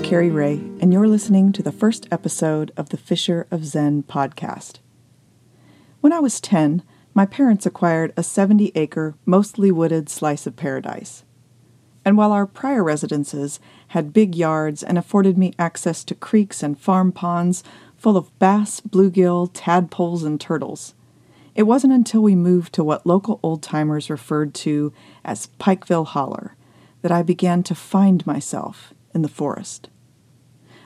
Carrie Ray, and you're listening to the first episode of the Fishing for Zen podcast. When I was 10, my parents acquired a 70 acre, mostly wooded slice of paradise. And while our prior residences had big yards and afforded me access to creeks and farm ponds full of bass, bluegill, tadpoles, and turtles, it wasn't until we moved to what local old timers referred to as Pikeville Holler that I began to find myself in the forest.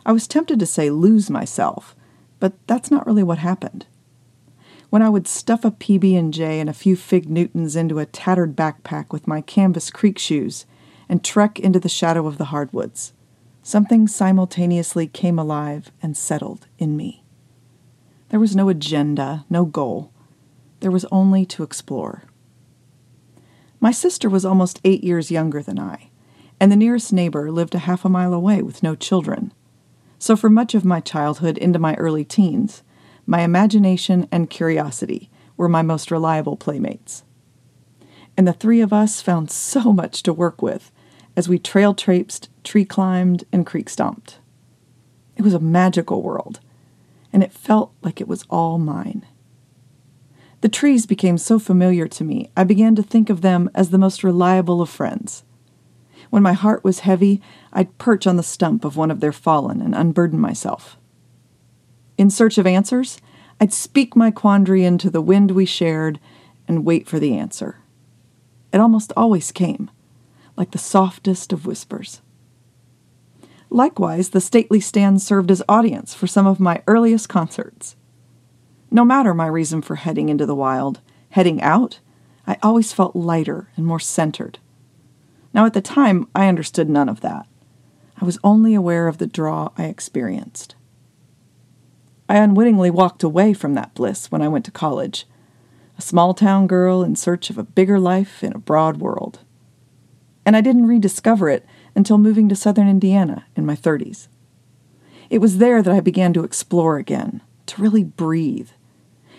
I was tempted to say lose myself, but that's not really what happened. When I would stuff a PB&J and a few fig Newtons into a tattered backpack with my canvas creek shoes and trek into the shadow of the hardwoods, something simultaneously came alive and settled in me. There was no agenda, no goal. There was only to explore. My sister was almost eight years younger than I, and the nearest neighbor lived a half a mile away with no children. So, for much of my childhood into my early teens, my imagination and curiosity were my most reliable playmates. And the three of us found so much to work with as we trail traipsed, tree climbed, and creek stomped. It was a magical world, and it felt like it was all mine. The trees became so familiar to me, I began to think of them as the most reliable of friends. When my heart was heavy, I'd perch on the stump of one of their fallen and unburden myself. In search of answers, I'd speak my quandary into the wind we shared and wait for the answer. It almost always came, like the softest of whispers. Likewise, the stately stand served as audience for some of my earliest concerts. No matter my reason for heading into the wild, heading out, I always felt lighter and more centered. Now, at the time, I understood none of that. I was only aware of the draw I experienced. I unwittingly walked away from that bliss when I went to college, a small town girl in search of a bigger life in a broad world. And I didn't rediscover it until moving to southern Indiana in my 30s. It was there that I began to explore again, to really breathe.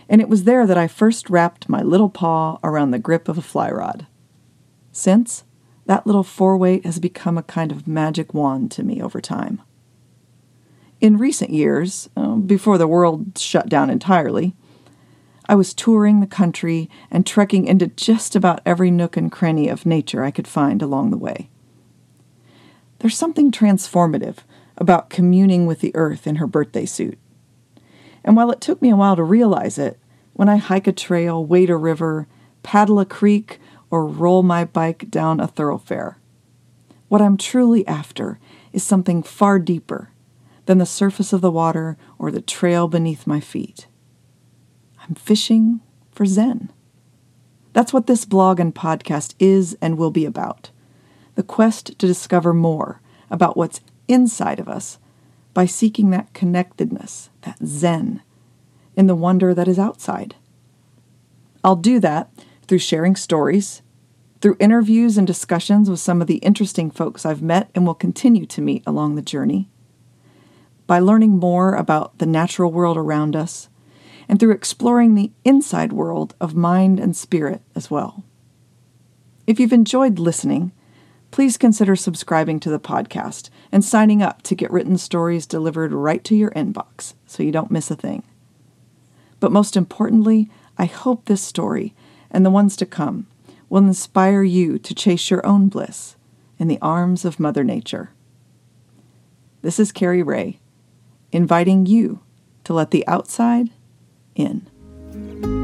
And it was there that I first wrapped my little paw around the grip of a fly rod. Since, that little four weight has become a kind of magic wand to me over time. In recent years, uh, before the world shut down entirely, I was touring the country and trekking into just about every nook and cranny of nature I could find along the way. There's something transformative about communing with the earth in her birthday suit. And while it took me a while to realize it, when I hike a trail, wade a river, paddle a creek, or roll my bike down a thoroughfare. What I'm truly after is something far deeper than the surface of the water or the trail beneath my feet. I'm fishing for Zen. That's what this blog and podcast is and will be about the quest to discover more about what's inside of us by seeking that connectedness, that Zen, in the wonder that is outside. I'll do that through sharing stories, through interviews and discussions with some of the interesting folks I've met and will continue to meet along the journey, by learning more about the natural world around us, and through exploring the inside world of mind and spirit as well. If you've enjoyed listening, please consider subscribing to the podcast and signing up to get written stories delivered right to your inbox so you don't miss a thing. But most importantly, I hope this story and the ones to come will inspire you to chase your own bliss in the arms of Mother Nature. This is Carrie Ray, inviting you to let the outside in.